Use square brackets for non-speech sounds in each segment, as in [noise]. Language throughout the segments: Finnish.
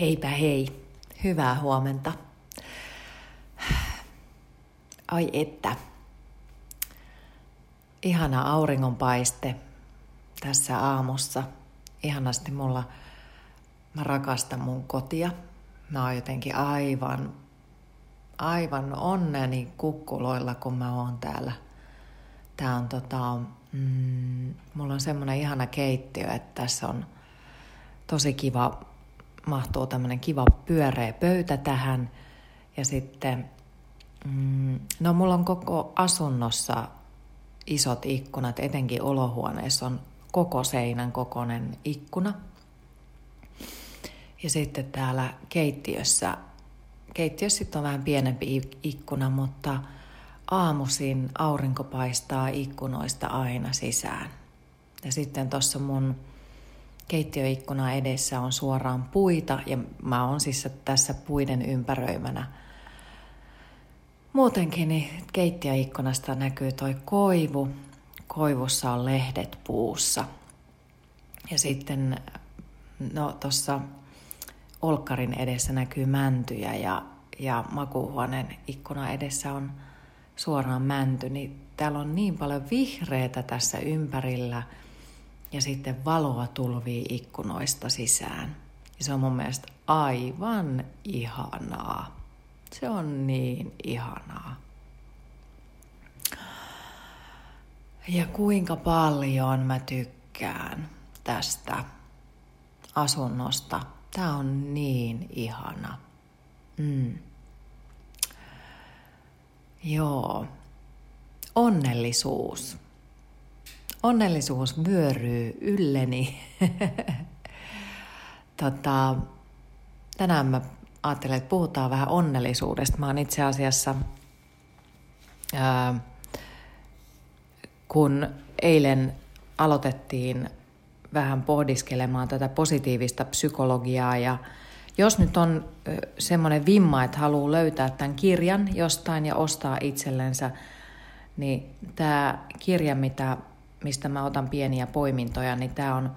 Heipä hei, hyvää huomenta. Ai että, ihana auringonpaiste tässä aamussa. Ihanasti mulla, mä rakastan mun kotia. Mä oon jotenkin aivan, aivan onneni kukkuloilla, kun mä oon täällä. Tää on tota, mm, mulla on semmonen ihana keittiö, että tässä on tosi kiva mahtuu tämmöinen kiva pyöreä pöytä tähän. Ja sitten, mm, no mulla on koko asunnossa isot ikkunat, etenkin olohuoneessa on koko seinän kokoinen ikkuna. Ja sitten täällä keittiössä, keittiössä on vähän pienempi ikkuna, mutta aamuisin aurinko paistaa ikkunoista aina sisään. Ja sitten tuossa mun keittiöikkuna edessä on suoraan puita ja mä oon siis tässä puiden ympäröimänä. Muutenkin niin keittiöikkunasta näkyy toi koivu. Koivussa on lehdet puussa. Ja sitten no tuossa olkkarin edessä näkyy mäntyjä ja, ja makuuhuoneen ikkuna edessä on suoraan mänty, niin täällä on niin paljon vihreätä tässä ympärillä – ja sitten valoa tulvii ikkunoista sisään. Ja se on mun mielestä aivan ihanaa. Se on niin ihanaa. Ja kuinka paljon mä tykkään tästä asunnosta. Tää on niin ihana. Mm. Joo. Onnellisuus onnellisuus vyöryy ylleni. [laughs] tota, tänään mä ajattelen, että puhutaan vähän onnellisuudesta. Mä oon itse asiassa, ää, kun eilen aloitettiin vähän pohdiskelemaan tätä positiivista psykologiaa ja jos nyt on semmoinen vimma, että haluaa löytää tämän kirjan jostain ja ostaa itsellensä, niin tämä kirja, mitä mistä mä otan pieniä poimintoja, niin tämä on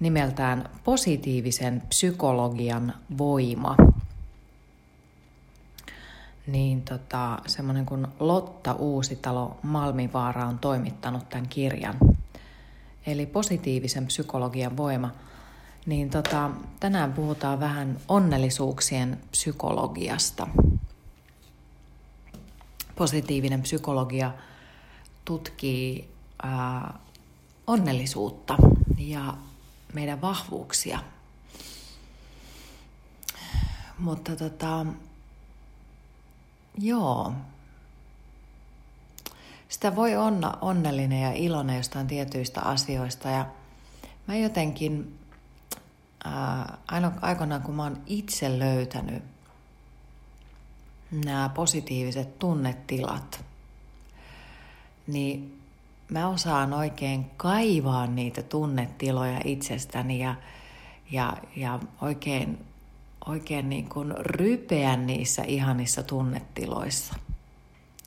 nimeltään positiivisen psykologian voima. Niin tota, semmoinen kuin Lotta Uusitalo Malmivaara on toimittanut tämän kirjan. Eli positiivisen psykologian voima. Niin tota, tänään puhutaan vähän onnellisuuksien psykologiasta. Positiivinen psykologia tutkii ää, onnellisuutta ja meidän vahvuuksia. Mutta tota, joo, sitä voi olla onnellinen ja iloinen jostain tietyistä asioista ja mä jotenkin ää, aikoinaan kun mä oon itse löytänyt nämä positiiviset tunnetilat, niin mä osaan oikein kaivaa niitä tunnetiloja itsestäni ja, ja, ja oikein, oikein niin kuin rypeä niissä ihanissa tunnetiloissa.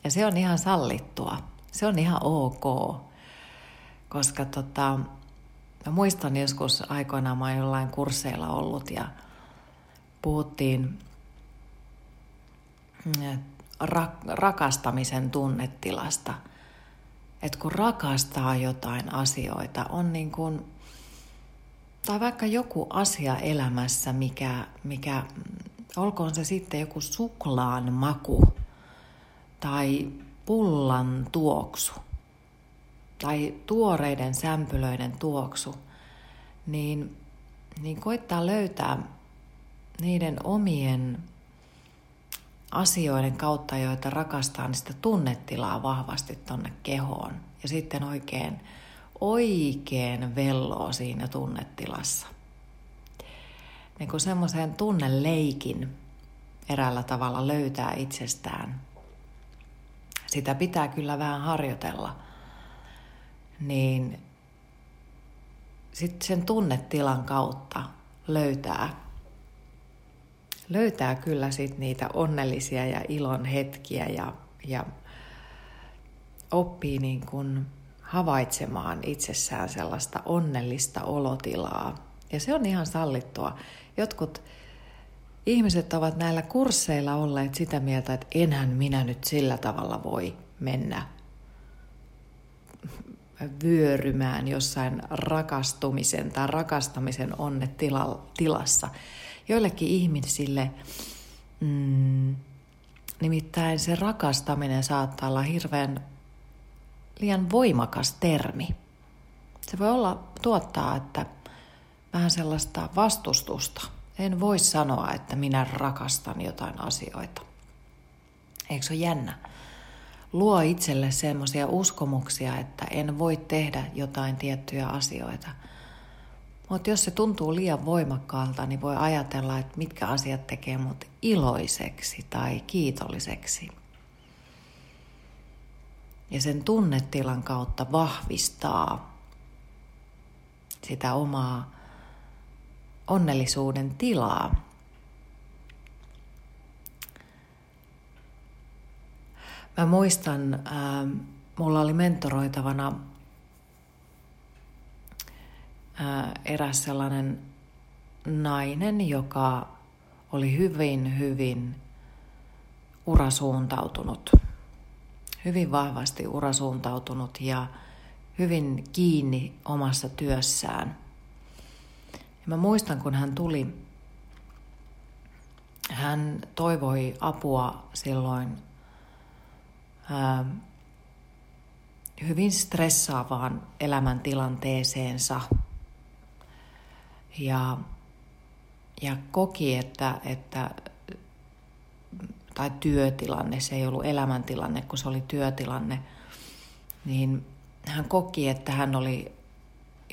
Ja se on ihan sallittua. Se on ihan ok. Koska tota, mä muistan joskus aikoinaan, mä oon jollain kursseilla ollut ja puhuttiin mm, rakastamisen tunnetilasta – että kun rakastaa jotain asioita, on niin kuin, tai vaikka joku asia elämässä, mikä, mikä olkoon se sitten joku suklaan maku tai pullan tuoksu tai tuoreiden sämpylöiden tuoksu, niin, niin koittaa löytää niiden omien asioiden kautta, joita rakastaa, niin sitä tunnetilaa vahvasti tonne kehoon. Ja sitten oikein, oikein velloo siinä tunnetilassa. Niin kuin semmoisen tunneleikin eräällä tavalla löytää itsestään. Sitä pitää kyllä vähän harjoitella. Niin sitten sen tunnetilan kautta löytää löytää kyllä sit niitä onnellisia ja ilon hetkiä ja, ja oppii niin kuin havaitsemaan itsessään sellaista onnellista olotilaa. Ja se on ihan sallittua. Jotkut ihmiset ovat näillä kursseilla olleet sitä mieltä, että enhän minä nyt sillä tavalla voi mennä vyörymään jossain rakastumisen tai rakastamisen onnetilassa. Joillekin ihmisille mm, nimittäin se rakastaminen saattaa olla hirveän liian voimakas termi. Se voi olla tuottaa, että vähän sellaista vastustusta. En voi sanoa, että minä rakastan jotain asioita. Eikö se ole jännä? Luo itselle semmoisia uskomuksia, että en voi tehdä jotain tiettyjä asioita. Mutta jos se tuntuu liian voimakkaalta, niin voi ajatella, että mitkä asiat tekee mut iloiseksi tai kiitolliseksi. Ja sen tunnetilan kautta vahvistaa sitä omaa onnellisuuden tilaa. Mä muistan, äh, mulla oli mentoroitavana eräs sellainen nainen, joka oli hyvin, hyvin urasuuntautunut. Hyvin vahvasti urasuuntautunut ja hyvin kiinni omassa työssään. Ja mä muistan, kun hän tuli, hän toivoi apua silloin ää, hyvin stressaavaan elämäntilanteeseensa. Ja, ja koki, että, että tai työtilanne, se ei ollut elämäntilanne, kun se oli työtilanne, niin hän koki, että hän oli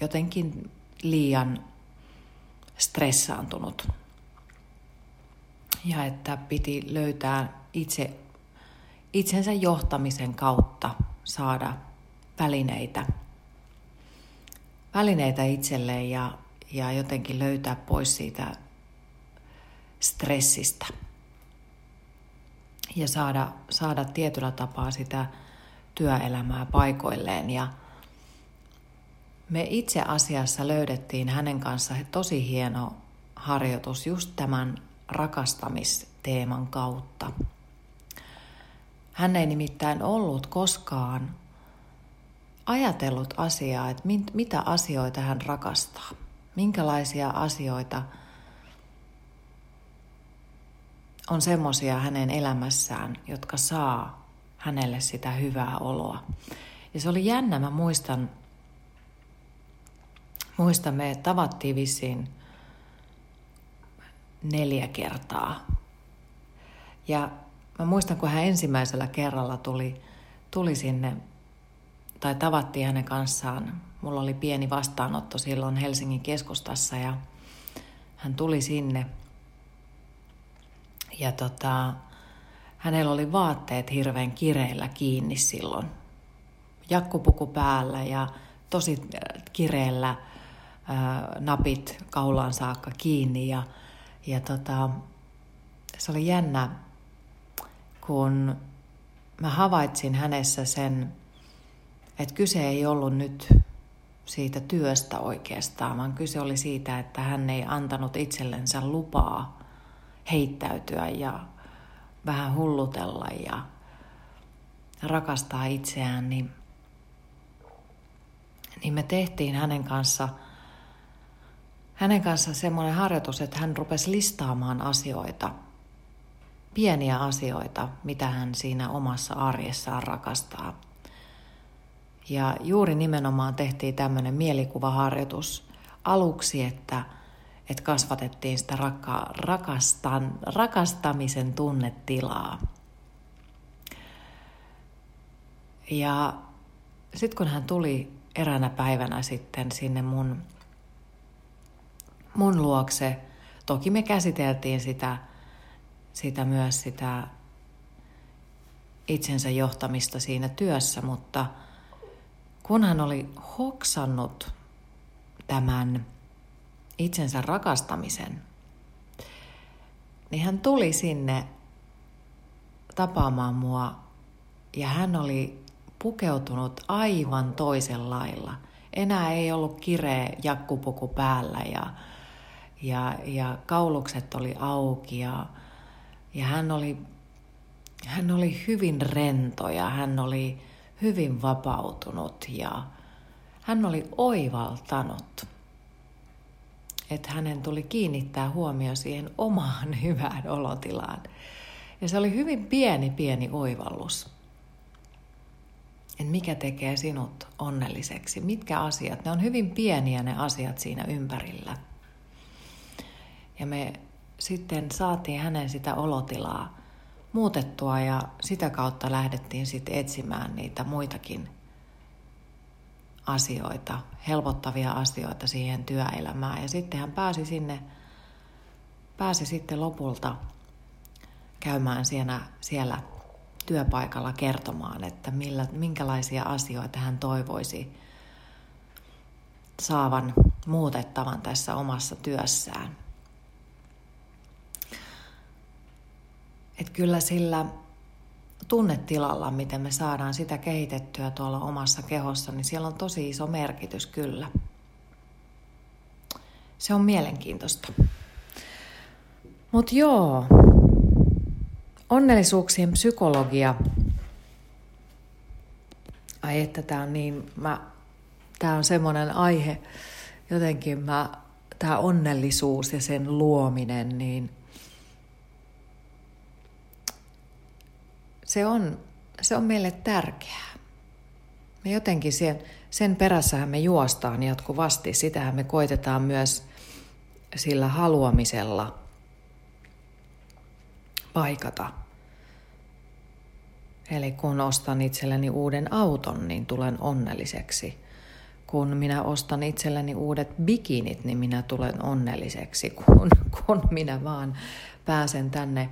jotenkin liian stressaantunut. Ja että piti löytää itse, itsensä johtamisen kautta saada välineitä, välineitä itselleen ja, ja jotenkin löytää pois siitä stressistä. Ja saada, saada tietyllä tapaa sitä työelämää paikoilleen ja me itse asiassa löydettiin hänen kanssaan tosi hieno harjoitus just tämän rakastamisteeman kautta. Hän ei nimittäin ollut koskaan ajatellut asiaa, että mitä asioita hän rakastaa, minkälaisia asioita on semmoisia hänen elämässään, jotka saa hänelle sitä hyvää oloa. Ja se oli jännä, mä muistan Muista me tavattiin vissiin neljä kertaa. Ja mä muistan, kun hän ensimmäisellä kerralla tuli, tuli sinne, tai tavattiin hänen kanssaan. Mulla oli pieni vastaanotto silloin Helsingin keskustassa ja hän tuli sinne. Ja tota, hänellä oli vaatteet hirveän kireillä kiinni silloin. Jakkupuku päällä ja tosi kireellä napit kaulaan saakka kiinni ja, ja tota, se oli jännä, kun mä havaitsin hänessä sen, että kyse ei ollut nyt siitä työstä oikeastaan, vaan kyse oli siitä, että hän ei antanut itsellensä lupaa heittäytyä ja vähän hullutella ja rakastaa itseään, niin, niin me tehtiin hänen kanssa – hänen kanssa semmoinen harjoitus, että hän rupesi listaamaan asioita, pieniä asioita, mitä hän siinä omassa arjessaan rakastaa. Ja juuri nimenomaan tehtiin tämmöinen mielikuvaharjoitus aluksi, että, että kasvatettiin sitä rakka, rakastan, rakastamisen tunnetilaa. Ja sitten kun hän tuli eräänä päivänä sitten sinne mun mun luokse. Toki me käsiteltiin sitä, sitä myös sitä itsensä johtamista siinä työssä, mutta kun hän oli hoksannut tämän itsensä rakastamisen, niin hän tuli sinne tapaamaan mua ja hän oli pukeutunut aivan toisen lailla. Enää ei ollut kireä jakkupuku päällä ja ja, ja kaulukset oli auki ja, ja hän, oli, hän oli hyvin rento ja hän oli hyvin vapautunut ja hän oli oivaltanut, että hänen tuli kiinnittää huomio siihen omaan [laughs] hyvään olotilaan. Ja se oli hyvin pieni, pieni oivallus. Että mikä tekee sinut onnelliseksi, mitkä asiat. Ne on hyvin pieniä ne asiat siinä ympärillä. Ja me sitten saatiin hänen sitä olotilaa muutettua ja sitä kautta lähdettiin sitten etsimään niitä muitakin asioita, helpottavia asioita siihen työelämään. Ja sitten hän pääsi sinne, pääsi sitten lopulta käymään siellä, siellä työpaikalla kertomaan, että millä, minkälaisia asioita hän toivoisi saavan muutettavan tässä omassa työssään. Että kyllä sillä tunnetilalla, miten me saadaan sitä kehitettyä tuolla omassa kehossa, niin siellä on tosi iso merkitys kyllä. Se on mielenkiintoista. Mutta joo, onnellisuuksien psykologia. Ai että tämä on niin, mä, tää on semmoinen aihe, jotenkin mä, tämä onnellisuus ja sen luominen, niin se on, se on meille tärkeää. Me jotenkin sen, sen perässähän me juostaan jatkuvasti. Sitähän me koitetaan myös sillä haluamisella paikata. Eli kun ostan itselleni uuden auton, niin tulen onnelliseksi. Kun minä ostan itselleni uudet bikinit, niin minä tulen onnelliseksi. [laughs] Kun, kun minä vaan pääsen tänne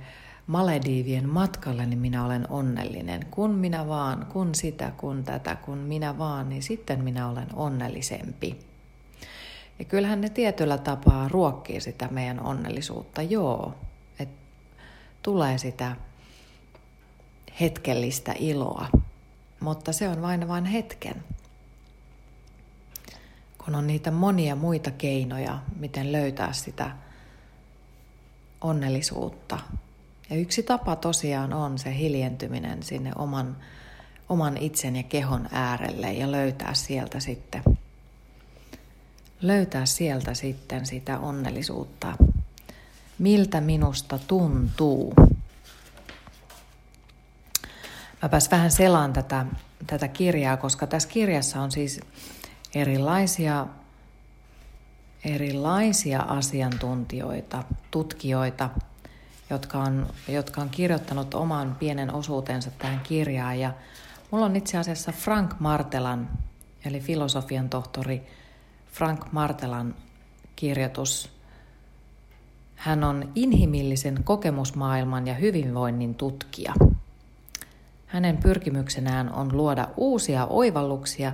Malediivien matkalle, niin minä olen onnellinen. Kun minä vaan, kun sitä, kun tätä, kun minä vaan, niin sitten minä olen onnellisempi. Ja kyllähän ne tietyllä tapaa ruokkii sitä meidän onnellisuutta, joo. että tulee sitä hetkellistä iloa, mutta se on vain vain hetken. Kun on niitä monia muita keinoja, miten löytää sitä onnellisuutta, ja yksi tapa tosiaan on se hiljentyminen sinne oman, oman itsen ja kehon äärelle ja löytää sieltä sitten löytää sieltä sitten sitä onnellisuutta. Miltä minusta tuntuu? Mäpäs vähän selaan tätä, tätä kirjaa, koska tässä kirjassa on siis erilaisia, erilaisia asiantuntijoita, tutkijoita – jotka on, jotka on kirjoittanut oman pienen osuutensa tähän kirjaan. Ja mulla on itse asiassa Frank Martelan, eli filosofian tohtori Frank Martelan kirjoitus. Hän on inhimillisen kokemusmaailman ja hyvinvoinnin tutkija. Hänen pyrkimyksenään on luoda uusia oivalluksia,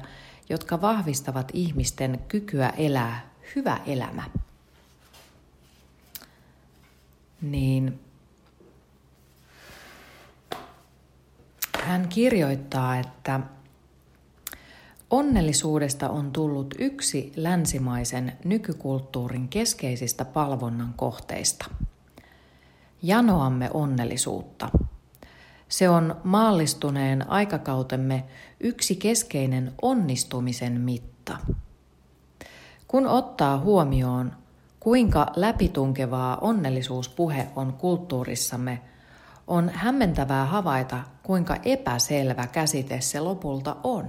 jotka vahvistavat ihmisten kykyä elää hyvä elämä niin hän kirjoittaa, että onnellisuudesta on tullut yksi länsimaisen nykykulttuurin keskeisistä palvonnan kohteista. Janoamme onnellisuutta. Se on maallistuneen aikakautemme yksi keskeinen onnistumisen mitta. Kun ottaa huomioon Kuinka läpitunkevaa onnellisuuspuhe on kulttuurissamme, on hämmentävää havaita, kuinka epäselvä käsite se lopulta on.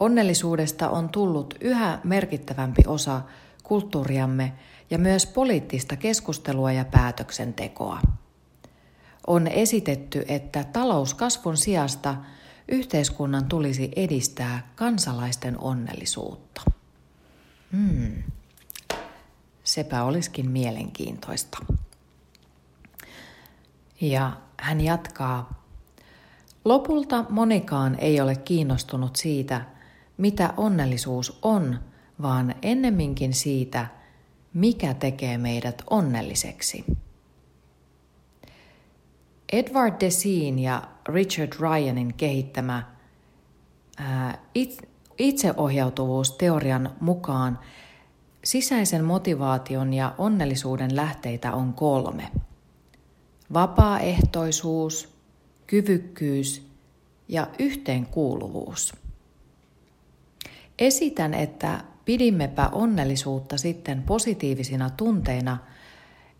Onnellisuudesta on tullut yhä merkittävämpi osa kulttuuriamme ja myös poliittista keskustelua ja päätöksentekoa. On esitetty, että talouskasvun sijasta yhteiskunnan tulisi edistää kansalaisten onnellisuutta. Hmm. Sepä olisikin mielenkiintoista. Ja hän jatkaa. Lopulta monikaan ei ole kiinnostunut siitä, mitä onnellisuus on, vaan ennemminkin siitä, mikä tekee meidät onnelliseksi. Edward Desin ja Richard Ryanin kehittämä itseohjautuvuusteorian mukaan sisäisen motivaation ja onnellisuuden lähteitä on kolme. Vapaaehtoisuus, kyvykkyys ja yhteenkuuluvuus. Esitän, että pidimmepä onnellisuutta sitten positiivisina tunteina,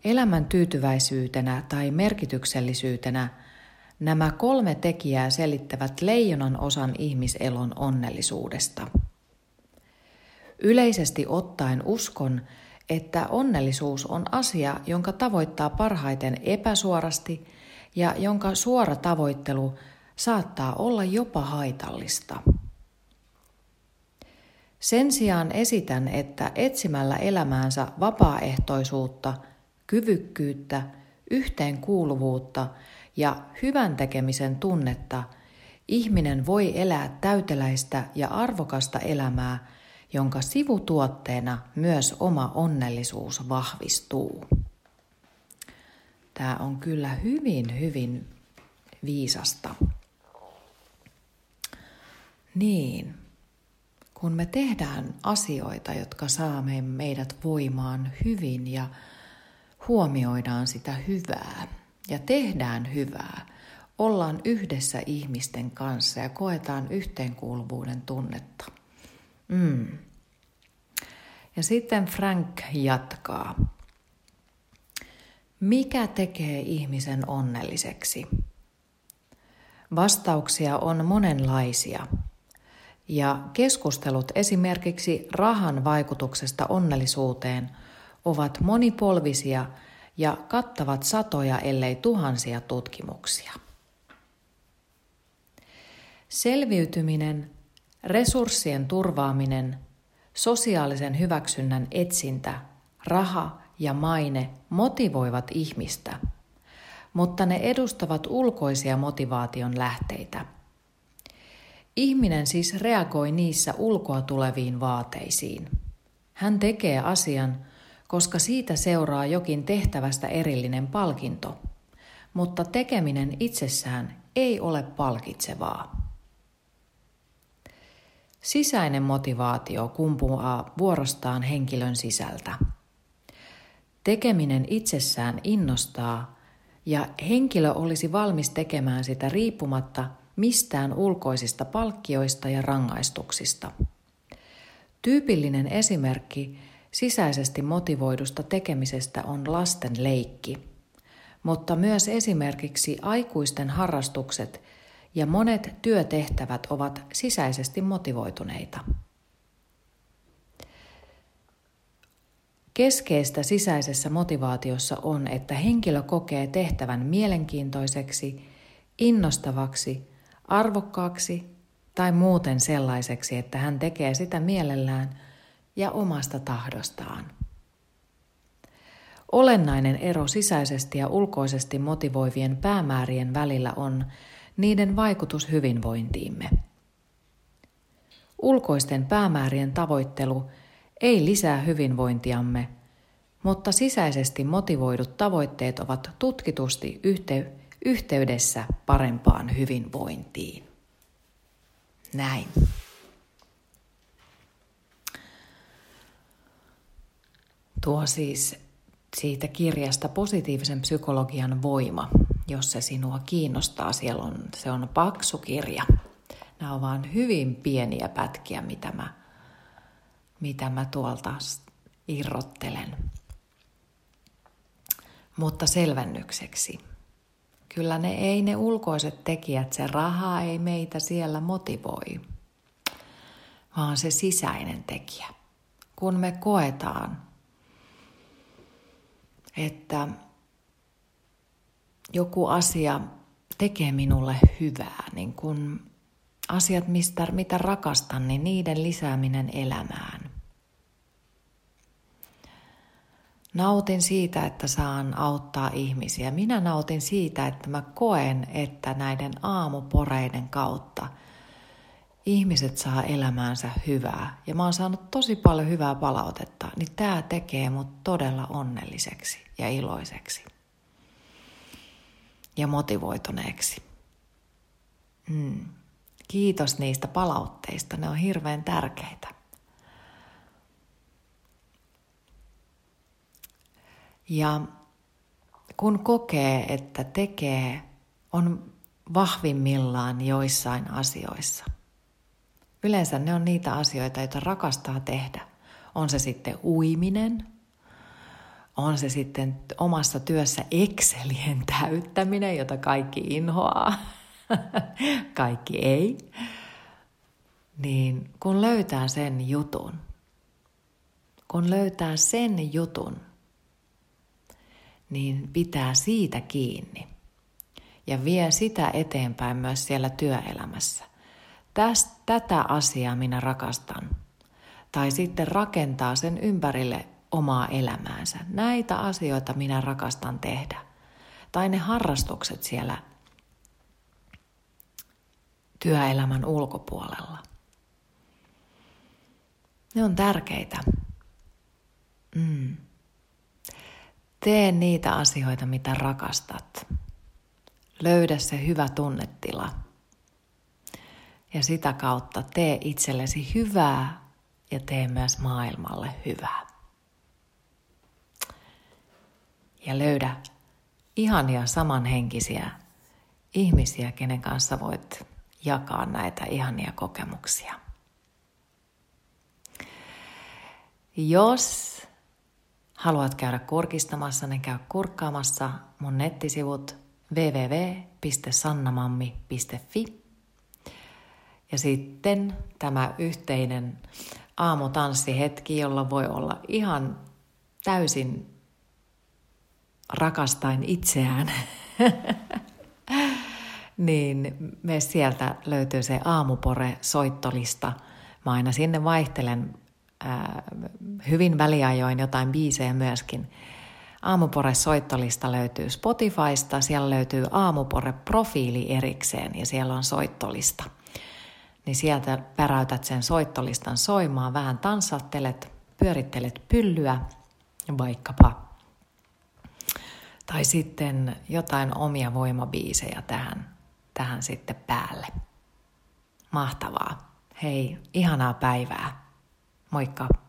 elämän tyytyväisyytenä tai merkityksellisyytenä, nämä kolme tekijää selittävät leijonan osan ihmiselon onnellisuudesta. Yleisesti ottaen uskon, että onnellisuus on asia, jonka tavoittaa parhaiten epäsuorasti ja jonka suora tavoittelu saattaa olla jopa haitallista. Sen sijaan esitän, että etsimällä elämäänsä vapaaehtoisuutta, kyvykkyyttä, yhteenkuuluvuutta ja hyvän tekemisen tunnetta, ihminen voi elää täyteläistä ja arvokasta elämää, jonka sivutuotteena myös oma onnellisuus vahvistuu. Tämä on kyllä hyvin, hyvin viisasta. Niin, kun me tehdään asioita, jotka saa meidät voimaan hyvin ja huomioidaan sitä hyvää ja tehdään hyvää, ollaan yhdessä ihmisten kanssa ja koetaan yhteenkuuluvuuden tunnetta. Mm. Ja sitten Frank jatkaa. Mikä tekee ihmisen onnelliseksi? Vastauksia on monenlaisia. Ja keskustelut esimerkiksi rahan vaikutuksesta onnellisuuteen ovat monipolvisia ja kattavat satoja ellei tuhansia tutkimuksia. Selviytyminen, resurssien turvaaminen, sosiaalisen hyväksynnän etsintä, raha ja maine motivoivat ihmistä, mutta ne edustavat ulkoisia motivaation lähteitä – Ihminen siis reagoi niissä ulkoa tuleviin vaateisiin. Hän tekee asian, koska siitä seuraa jokin tehtävästä erillinen palkinto, mutta tekeminen itsessään ei ole palkitsevaa. Sisäinen motivaatio kumpuaa vuorostaan henkilön sisältä. Tekeminen itsessään innostaa ja henkilö olisi valmis tekemään sitä riippumatta – mistään ulkoisista palkkioista ja rangaistuksista. Tyypillinen esimerkki sisäisesti motivoidusta tekemisestä on lasten leikki, mutta myös esimerkiksi aikuisten harrastukset ja monet työtehtävät ovat sisäisesti motivoituneita. Keskeistä sisäisessä motivaatiossa on, että henkilö kokee tehtävän mielenkiintoiseksi, innostavaksi arvokkaaksi tai muuten sellaiseksi, että hän tekee sitä mielellään ja omasta tahdostaan. Olennainen ero sisäisesti ja ulkoisesti motivoivien päämäärien välillä on niiden vaikutus hyvinvointiimme. Ulkoisten päämäärien tavoittelu ei lisää hyvinvointiamme, mutta sisäisesti motivoidut tavoitteet ovat tutkitusti yhteydessä yhteydessä parempaan hyvinvointiin. Näin. Tuo siis siitä kirjasta positiivisen psykologian voima, jos se sinua kiinnostaa. Siellä on, se on paksu kirja. Nämä on vain hyvin pieniä pätkiä, mitä mä, mitä mä tuolta irrottelen. Mutta selvennykseksi. Kyllä ne ei ne ulkoiset tekijät, se raha ei meitä siellä motivoi, vaan se sisäinen tekijä. Kun me koetaan, että joku asia tekee minulle hyvää, niin kun asiat, mistä, mitä rakastan, niin niiden lisääminen elämään. Nautin siitä, että saan auttaa ihmisiä. Minä nautin siitä, että mä koen, että näiden aamuporeiden kautta ihmiset saa elämäänsä hyvää. Ja mä oon saanut tosi paljon hyvää palautetta, niin tämä tekee mut todella onnelliseksi ja iloiseksi. Ja motivoituneeksi. Hmm. Kiitos niistä palautteista, ne on hirveän tärkeitä. Ja kun kokee, että tekee, on vahvimmillaan joissain asioissa. Yleensä ne on niitä asioita, joita rakastaa tehdä. On se sitten uiminen, on se sitten omassa työssä Excelien täyttäminen, jota kaikki inhoaa, [laughs] kaikki ei. Niin kun löytää sen jutun, kun löytää sen jutun, niin pitää siitä kiinni ja vie sitä eteenpäin myös siellä työelämässä. Tästä, tätä asiaa minä rakastan. Tai sitten rakentaa sen ympärille omaa elämäänsä. Näitä asioita minä rakastan tehdä. Tai ne harrastukset siellä työelämän ulkopuolella. Ne on tärkeitä. Mm. Tee niitä asioita, mitä rakastat. Löydä se hyvä tunnetila. Ja sitä kautta tee itsellesi hyvää ja tee myös maailmalle hyvää. Ja löydä ihania samanhenkisiä ihmisiä, kenen kanssa voit jakaa näitä ihania kokemuksia. Jos haluat käydä kurkistamassa, niin käy kurkkaamassa mun nettisivut www.sannamammi.fi. Ja sitten tämä yhteinen aamutanssihetki, jolla voi olla ihan täysin rakastain itseään, [laughs] niin me sieltä löytyy se aamupore-soittolista. Mä aina sinne vaihtelen ää, hyvin väliajoin jotain biisejä myöskin. Aamupore-soittolista löytyy Spotifysta, siellä löytyy Aamupore-profiili erikseen ja siellä on soittolista. Niin sieltä päräytät sen soittolistan soimaan, vähän tanssattelet, pyörittelet pyllyä vaikkapa. Tai sitten jotain omia voimabiisejä tähän, tähän sitten päälle. Mahtavaa. Hei, ihanaa päivää. Moikka!